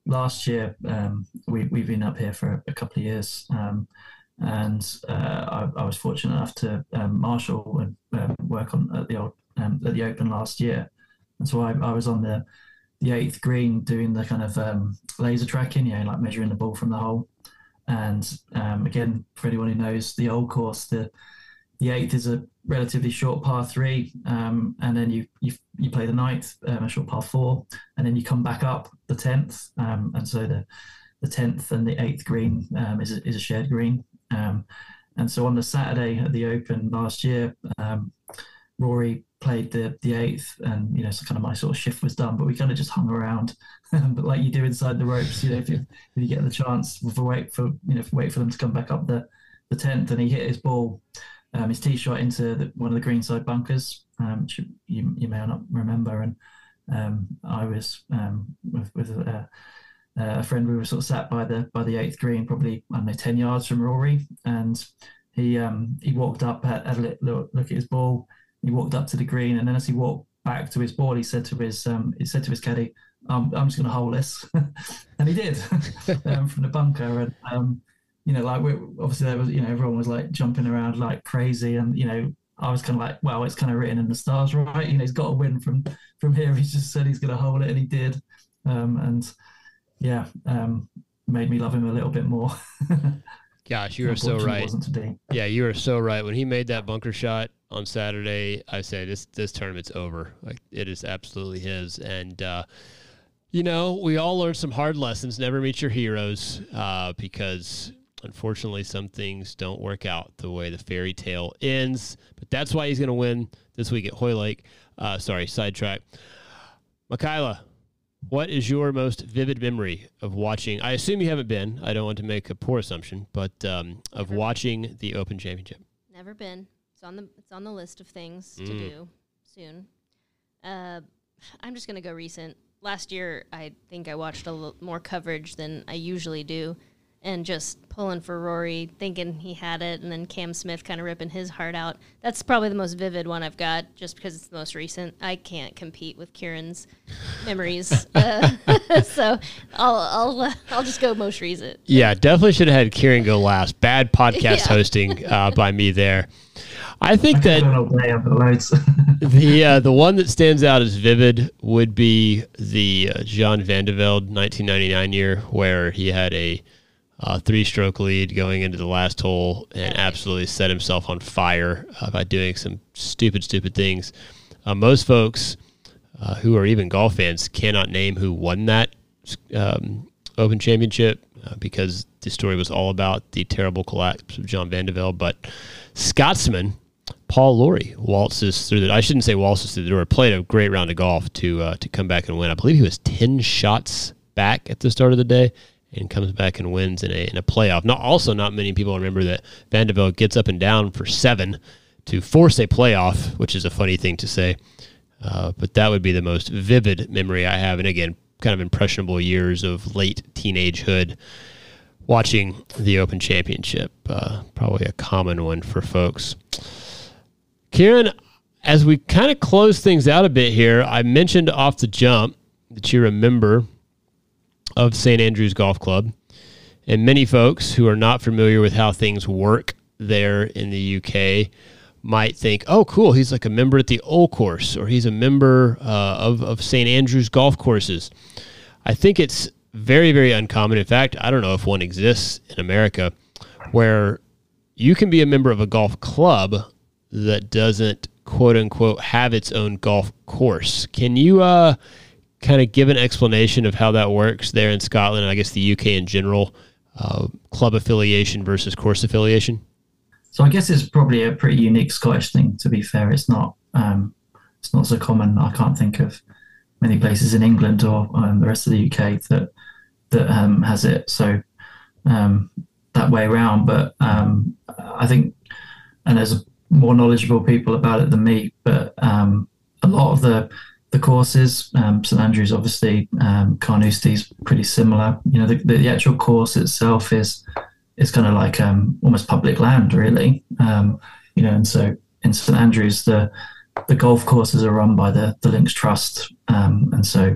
S3: last year. Um, we we've been up here for a couple of years, um, and uh, I, I, was fortunate enough to um, marshal and um, work on at the old at the Open last year, and so I, I was on the the eighth green doing the kind of laser tracking, you know, like measuring the ball from the hole. And again, for anyone who knows the old course, the the eighth is a relatively short par three, um, and then you you, you play the ninth, um, a short par four, and then you come back up the tenth, um, and so the the tenth and the eighth green um, is a, is a shared green, um, and so on the Saturday at the Open last year, um, Rory played the the eighth, and you know, so kind of my sort of shift was done, but we kind of just hung around, but like you do inside the ropes, you know, if you, if you get the chance for wait for you know wait for them to come back up the the tenth, and he hit his ball um, his tee shot into the, one of the greenside bunkers, um, which you, you may not remember. And um, I was um, with, with a, a, friend. We were sort of sat by the by the eighth green, probably I don't know ten yards from Rory, and he um, he walked up, had, had a look, look at his ball. He walked up to the green, and then as he walked back to his ball, he said to his um, he said to his caddy, "I'm just going to hole this," and he did from the bunker. And you know, like we obviously there was, you know, everyone was like jumping around like crazy, and you know, I was kind of like, well, it's kind of written in the stars, right? You know, he's got a win from from here. He just said he's going to hold it, and he did. Um, and yeah, um, made me love him a little bit more.
S1: Gosh, you are so right. Yeah, you are so right. When he made that bunker shot on Saturday, I say this this tournament's over. Like it is absolutely his. And uh, you know, we all learned some hard lessons. Never meet your heroes uh, because Unfortunately, some things don't work out the way the fairy tale ends, but that's why he's going to win this week at Hoylake. Uh, sorry, sidetrack. Michaela, what is your most vivid memory of watching? I assume you haven't been. I don't want to make a poor assumption, but um, of Never watching been. the Open Championship.
S2: Never been. It's on the it's on the list of things mm. to do soon. Uh, I'm just gonna go recent. Last year, I think I watched a little more coverage than I usually do and just pulling for Rory, thinking he had it, and then Cam Smith kind of ripping his heart out. That's probably the most vivid one I've got, just because it's the most recent. I can't compete with Kieran's memories, uh, so I'll I'll uh, I'll just go most recent.
S1: Yeah, definitely should have had Kieran go last. Bad podcast yeah. hosting uh, by me there. I think that the uh, the one that stands out as vivid would be the uh, Jean Van de Velde 1999 year, where he had a uh, three stroke lead going into the last hole and absolutely set himself on fire uh, by doing some stupid, stupid things. Uh, most folks uh, who are even golf fans cannot name who won that um, Open Championship uh, because the story was all about the terrible collapse of John Van de Velde. But Scotsman Paul Lawrie waltzes through the. I shouldn't say waltzes through the door. Played a great round of golf to uh, to come back and win. I believe he was ten shots back at the start of the day and comes back and wins in a in a playoff. Not also not many people remember that Van de Velde gets up and down for seven to force a playoff, which is a funny thing to say. Uh, but that would be the most vivid memory I have. And again, kind of impressionable years of late teenagehood watching the Open Championship. Uh, probably a common one for folks. Kieran, as we kind of close things out a bit here, I mentioned off the jump that you're a member of St. Andrews Golf Club. And many folks who are not familiar with how things work there in the UK might think, oh, cool, he's like a member at the Old Course or he's a member uh, of, of St. Andrews golf courses. I think it's very, very uncommon. In fact, I don't know if one exists in America where you can be a member of a golf club that doesn't quote unquote have its own golf course. Can you uh, kind of give an explanation of how that works there in Scotland and I guess the UK in general, uh, club affiliation versus course affiliation?
S3: So I guess it's probably a pretty unique Scottish thing. To be fair, it's not um, it's not so common. I can't think of many places in England or um, the rest of the UK that that um, has it. So um, that way around. But um, I think, and there's more knowledgeable people about it than me. But um, a lot of the the courses, St Andrews, obviously, um, Carnoustie's pretty similar. You know, the, the actual course itself is it's kind of like um, almost public land, really. Um, you know, and so in St Andrews, the the golf courses are run by the the Links Trust, um, and so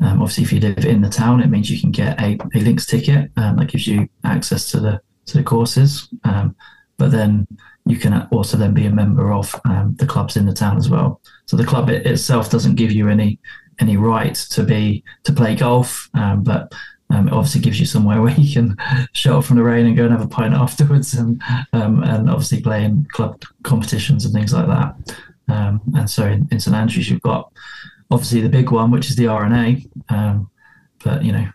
S3: um, obviously, if you live in the town, it means you can get a, a Links ticket um, that gives you access to the to the courses. Um, but then you can also then be a member of the clubs in the town as well. So the club it, itself doesn't give you any any right to be to play golf, but um, it obviously gives you somewhere where you can off from the rain and go and have a pint afterwards, and um, and obviously play in club competitions and things like that. Um, and so in, in, St Andrews, you've got obviously the big one, which is the R&A, um, but you know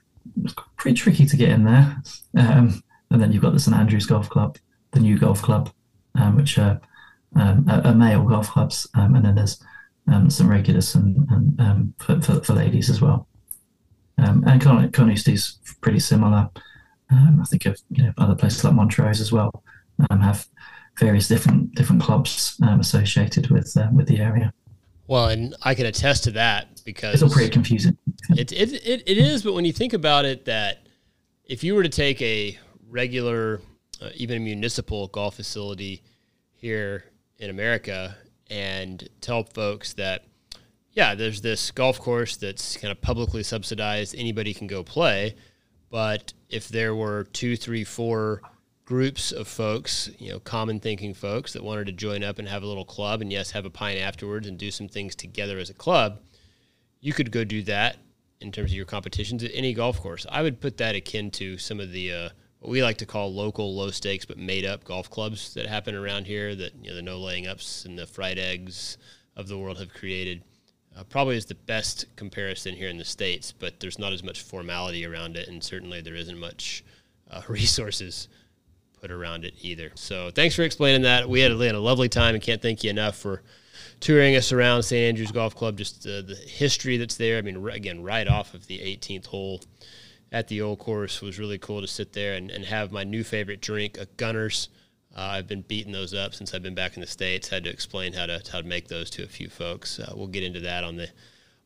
S3: it's pretty tricky to get in there. Um, and then you've got the St Andrews Golf Club, the new golf club, um, which are, are, male golf clubs, and then there's St Regulus and, and for, for, for ladies as well. Um, and Carnoustie's pretty similar. Um, I think of you know, other places like Montrose as well um, have various different different clubs um, associated with uh, with the area.
S1: Well, and I can attest to that because
S3: it's all pretty confusing.
S1: It, it, it, it is, but when you think about it, that if you were to take a regular, uh, even a municipal golf facility here in America and tell folks that yeah, there's this golf course that's kind of publicly subsidized. Anybody can go play. But if there were two, three, four groups of folks, you know, common thinking folks that wanted to join up and have a little club and yes, have a pint afterwards and do some things together as a club, you could go do that in terms of your competitions at any golf course. I would put that akin to some of the uh, what we like to call local low stakes but made up golf clubs that happen around here that you know the no laying ups and the fried eggs of the world have created uh, probably is the best comparison here in the states, but there's not as much formality around it, and certainly there isn't much uh, resources put around it either. So thanks for explaining that. We had a, had a lovely time, and can't thank you enough for touring us around St Andrews Golf Club. Just uh, the history that's there. I mean, again, right off of the 18th hole at the old course was really cool to sit there and, and have my new favorite drink, a Gunners. Uh, I've been beating those up since I've been back in the states. Had to explain how to how to make those to a few folks. Uh, we'll get into that on the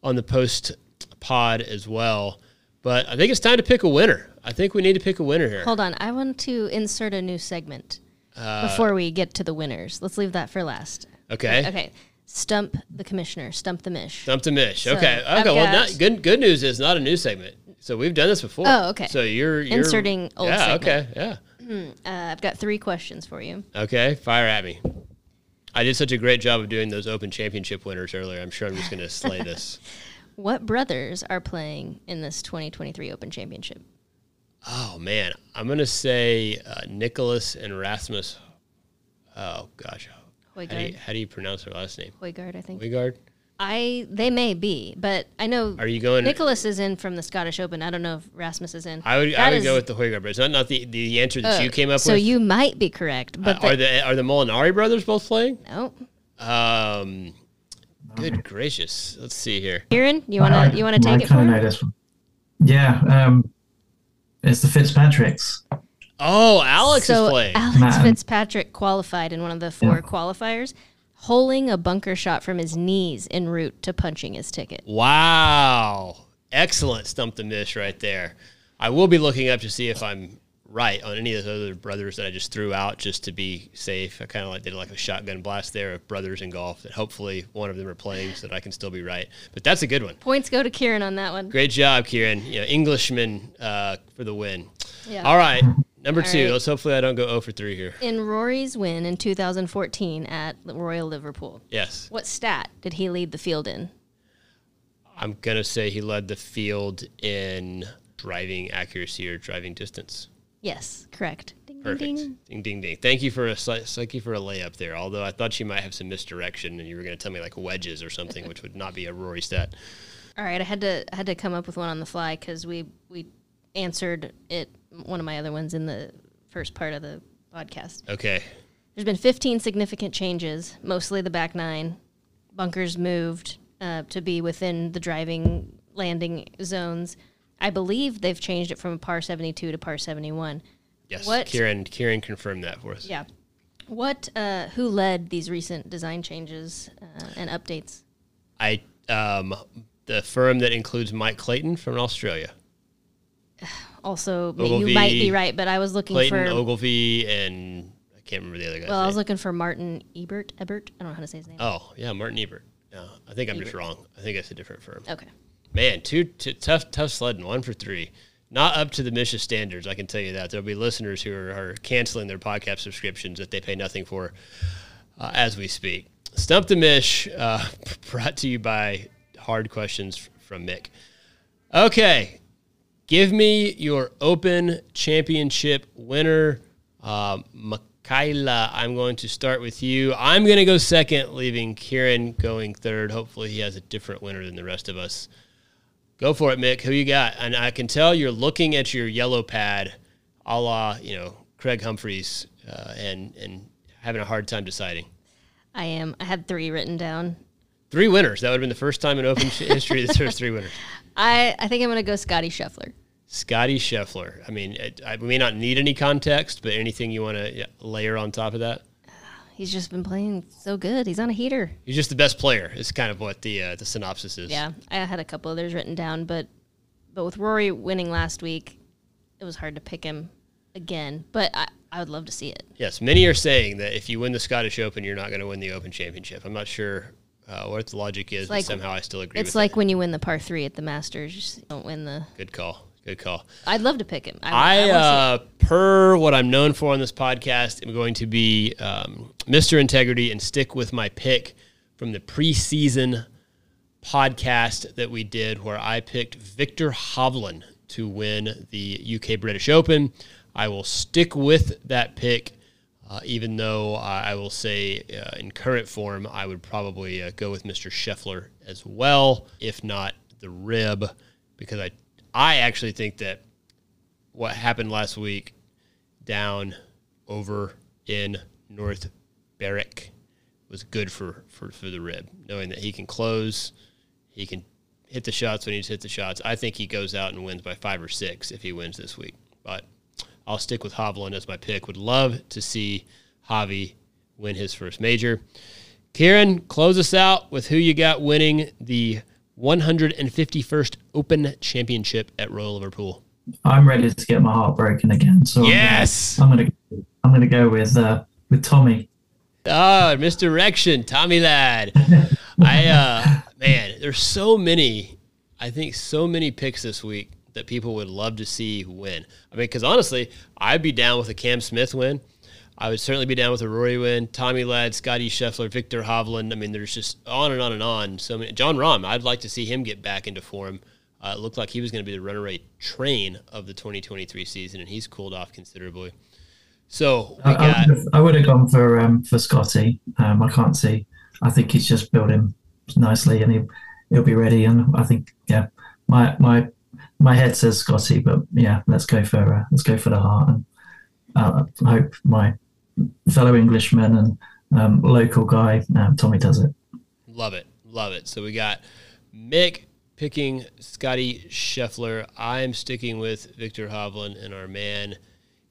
S1: on the post pod as well. But I think it's time to pick a winner. I think we need to pick a winner here.
S2: Hold on, I want to insert a new segment uh, before we get to the winners. Let's leave that for last.
S1: Okay.
S2: Okay. Stump the commissioner. Stump the mish.
S1: Stump the mish. So okay. Okay. well, not, good. Good news is not a new segment. So we've done this before.
S2: Oh, okay.
S1: So you're, you're
S2: inserting old.
S1: Yeah.
S2: Segment.
S1: Okay. Yeah.
S2: Hmm, uh, I've got three questions for you.
S1: Okay, fire at me. I did such a great job of doing those Open Championship winners earlier. I'm sure I'm just going to slay this.
S2: What brothers are playing in this 2023 Open Championship?
S1: Oh man, I'm going to say uh, Nicholas and Rasmus. Oh gosh, How do, you, how do you pronounce their last name?
S2: Højgaard, I think.
S1: Højgaard.
S2: I they may be, but I know
S1: Are you going?
S2: Nicholas is in from the Scottish Open. I don't know if Rasmus is in.
S1: I would I would
S2: is-
S1: go with the Højgaard brothers. Not not the, the answer that
S2: uh,
S1: you came up
S2: so
S1: with.
S2: So you might be correct, but
S1: Uh, are the are the Molinari brothers both playing?
S2: no.
S1: Um, good gracious. Let's see here.
S2: Kieran, you wanna you wanna take
S3: I
S2: it for
S3: kinda know this one. Yeah, um, it's the Fitzpatricks.
S1: Oh, Alex
S2: so
S1: is playing.
S2: Alex
S3: Man.
S2: Fitzpatrick qualified in one of the four
S3: Yeah.
S2: qualifiers, holing a bunker shot from his knees en route to punching his ticket.
S1: wow. Excellent stump the miss right there. I will be looking up to see if I'm right on any of those other brothers that I just threw out just to be safe. I kind of like did like a shotgun blast there of brothers in golf that hopefully one of them are playing so that I can still be right. But that's a good one.
S2: Points go to Kieran on that one.
S1: Great job, Kieran. You know, Englishman uh, for the win.
S2: Yeah.
S1: All right. Number
S2: All
S1: two.
S2: right.
S1: Let's hopefully I don't go 0 for 3 here.
S2: In Rory's win in 2014 at Royal Liverpool,
S1: Yes.
S2: what stat did he lead the field in?
S1: I'm going to say he led the field in driving accuracy or driving distance.
S2: Yes, correct. Ding,
S1: Perfect.
S2: ding, ding.
S1: Ding ding ding. Thank you for a sli- thank you for a layup there. Although I thought you might have some misdirection and you were going to tell me like wedges or something, which would not be a Rory stat.
S2: All right, I had to I had to come up with one on the fly because we we answered it one of my other ones in the first part of the podcast.
S1: Okay.
S2: There's been 15 significant changes, mostly the back nine. Bunkers moved uh, to be within the driving landing zones. I believe they've changed it from par 72 to par 71.
S1: Yes.
S2: What-
S1: Kieran Kieran confirmed that for us.
S2: Yeah. What? Uh, who led these recent design changes uh, and updates?
S1: I um the firm that includes Mike Clayton from Australia.
S2: Also, you might be right, but I was looking
S1: Clayton
S2: for.
S1: Ogilvy and I can't remember the other guy.
S2: well, I was looking for Martin Ebert. Ebert. I don't know how to say his name.
S1: Oh, yeah, Martin Ebert. No, I think I'm just wrong. I think it's a different firm.
S2: Okay.
S1: Man, two, two tough, tough sledding. One for three. Not up to the Misha standards. I can tell you that. There'll be listeners who are, are canceling their podcast subscriptions that they pay nothing for uh, as we speak. Stump the Mish, uh, brought to you by Hard Questions from Mick. Okay, give me your Open Championship winner, uh. I'm going to start with you. I'm going to go second, leaving Kieran going third. Hopefully, he has a different winner than the rest of us. Go for it, Mick. Who you got? And I can tell you're looking at your yellow pad, a la you know Craig Humphreys, uh, and and having a hard time deciding.
S2: I am. I had three written down.
S1: Three winners. That would have been the first time in Open history that there's three winners.
S2: I, I think I'm going to go Scottie Scheffler.
S1: Scottie Scheffler. I mean, it, I, we may not need any context, but anything you want to layer on top of that?
S2: He's just been playing so good. He's on a heater.
S1: He's just the best player. Is kind of what the uh, the synopsis is.
S2: Yeah, I had a couple others written down, but but with Rory winning last week, it was hard to pick him again. But I, I would love to see it.
S1: Yes, many are saying that if you win the Scottish Open, you're not going to win the Open Championship. I'm not sure uh, what the logic is,
S2: like-
S1: but somehow I still agree
S2: It's like when you win the par three at the Masters, you don't win the.
S1: Good call. Good call.
S2: I'd love to pick him. I,
S1: I,
S2: I
S1: uh, per what I'm known for on this podcast, am going to be um, Mr. Integrity and stick with my pick from the preseason podcast that we did, where I picked Viktor Hovland to win the UK British Open. I will stick with that pick, uh, even though uh, I will say uh, in current form, I would probably uh, go with Mr. Scheffler as well, if not the rib, because I I actually think that what happened last week down over in North Berwick was good for, for, for the rib, knowing that he can close, he can hit the shots when he needs to hit the shots. I think he goes out and wins by five or six if he wins this week. But I'll stick with Hovland as my pick. Would love to see Javi win his first major. Kieran, close us out with who you got winning the 151st Open Championship at Royal Liverpool.
S3: I'm ready to get my heart broken again. So
S1: Yes.
S3: I'm gonna I'm gonna go with uh, with Tommy.
S1: Oh, misdirection, Tommy lad. I uh man, there's so many I think so many picks this week that people would love to see win. I mean, because honestly, I'd be down with a Cam Smith win. I would certainly be down with a Rory win. Tommy Lad, Scottie Scheffler, Viktor Hovland. I mean, there's just on and on and on. So many. Jon Rahm, I'd like to see him get back into form. Uh, it looked like he was going to be the runner rate train of the 2023 season, and he's cooled off considerably. So
S3: I, I
S1: got
S3: I would have gone for um, for Scottie. Um, I can't see. I think he's just building nicely, and he'll he'll be ready. And I think yeah, my my my head says Scottie, but yeah, let's go for uh, let's go for the heart, and uh, I hope my fellow Englishman and um, local guy um, Tommy does it.
S1: Love it, love it. So we got Mick picking Scottie Scheffler. I'm sticking with Viktor Hovland and our man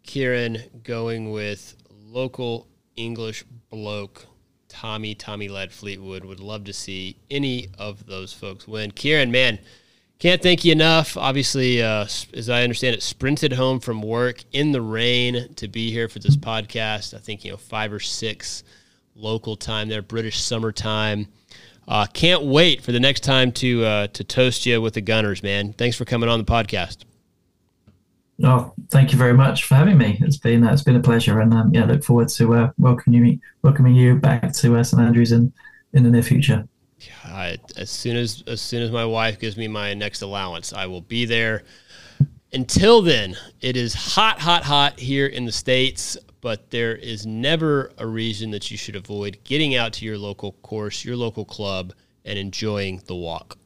S1: Kieran going with local English bloke Tommy Tommy Lad Fleetwood. Would love to see any of those folks win. Kieran, man, can't thank you enough. Obviously, uh, as I understand it, sprinted home from work in the rain to be here for this podcast. I think you know five or six local time there, British summertime. Uh, can't wait for the next time to uh, to toast you with the Gunners, man. Thanks for coming on the podcast.
S3: Oh, thank you very much for having me. It's been uh, it's been a pleasure, and um, yeah, look forward to uh, welcoming you welcoming you back to uh, St Andrews in in the near future.
S1: I, as soon as as soon as my wife gives me my next allowance, I will be there. Until then, it is hot, hot, hot here in the states. But there is never a reason that you should avoid getting out to your local course, your local club, and enjoying the walk.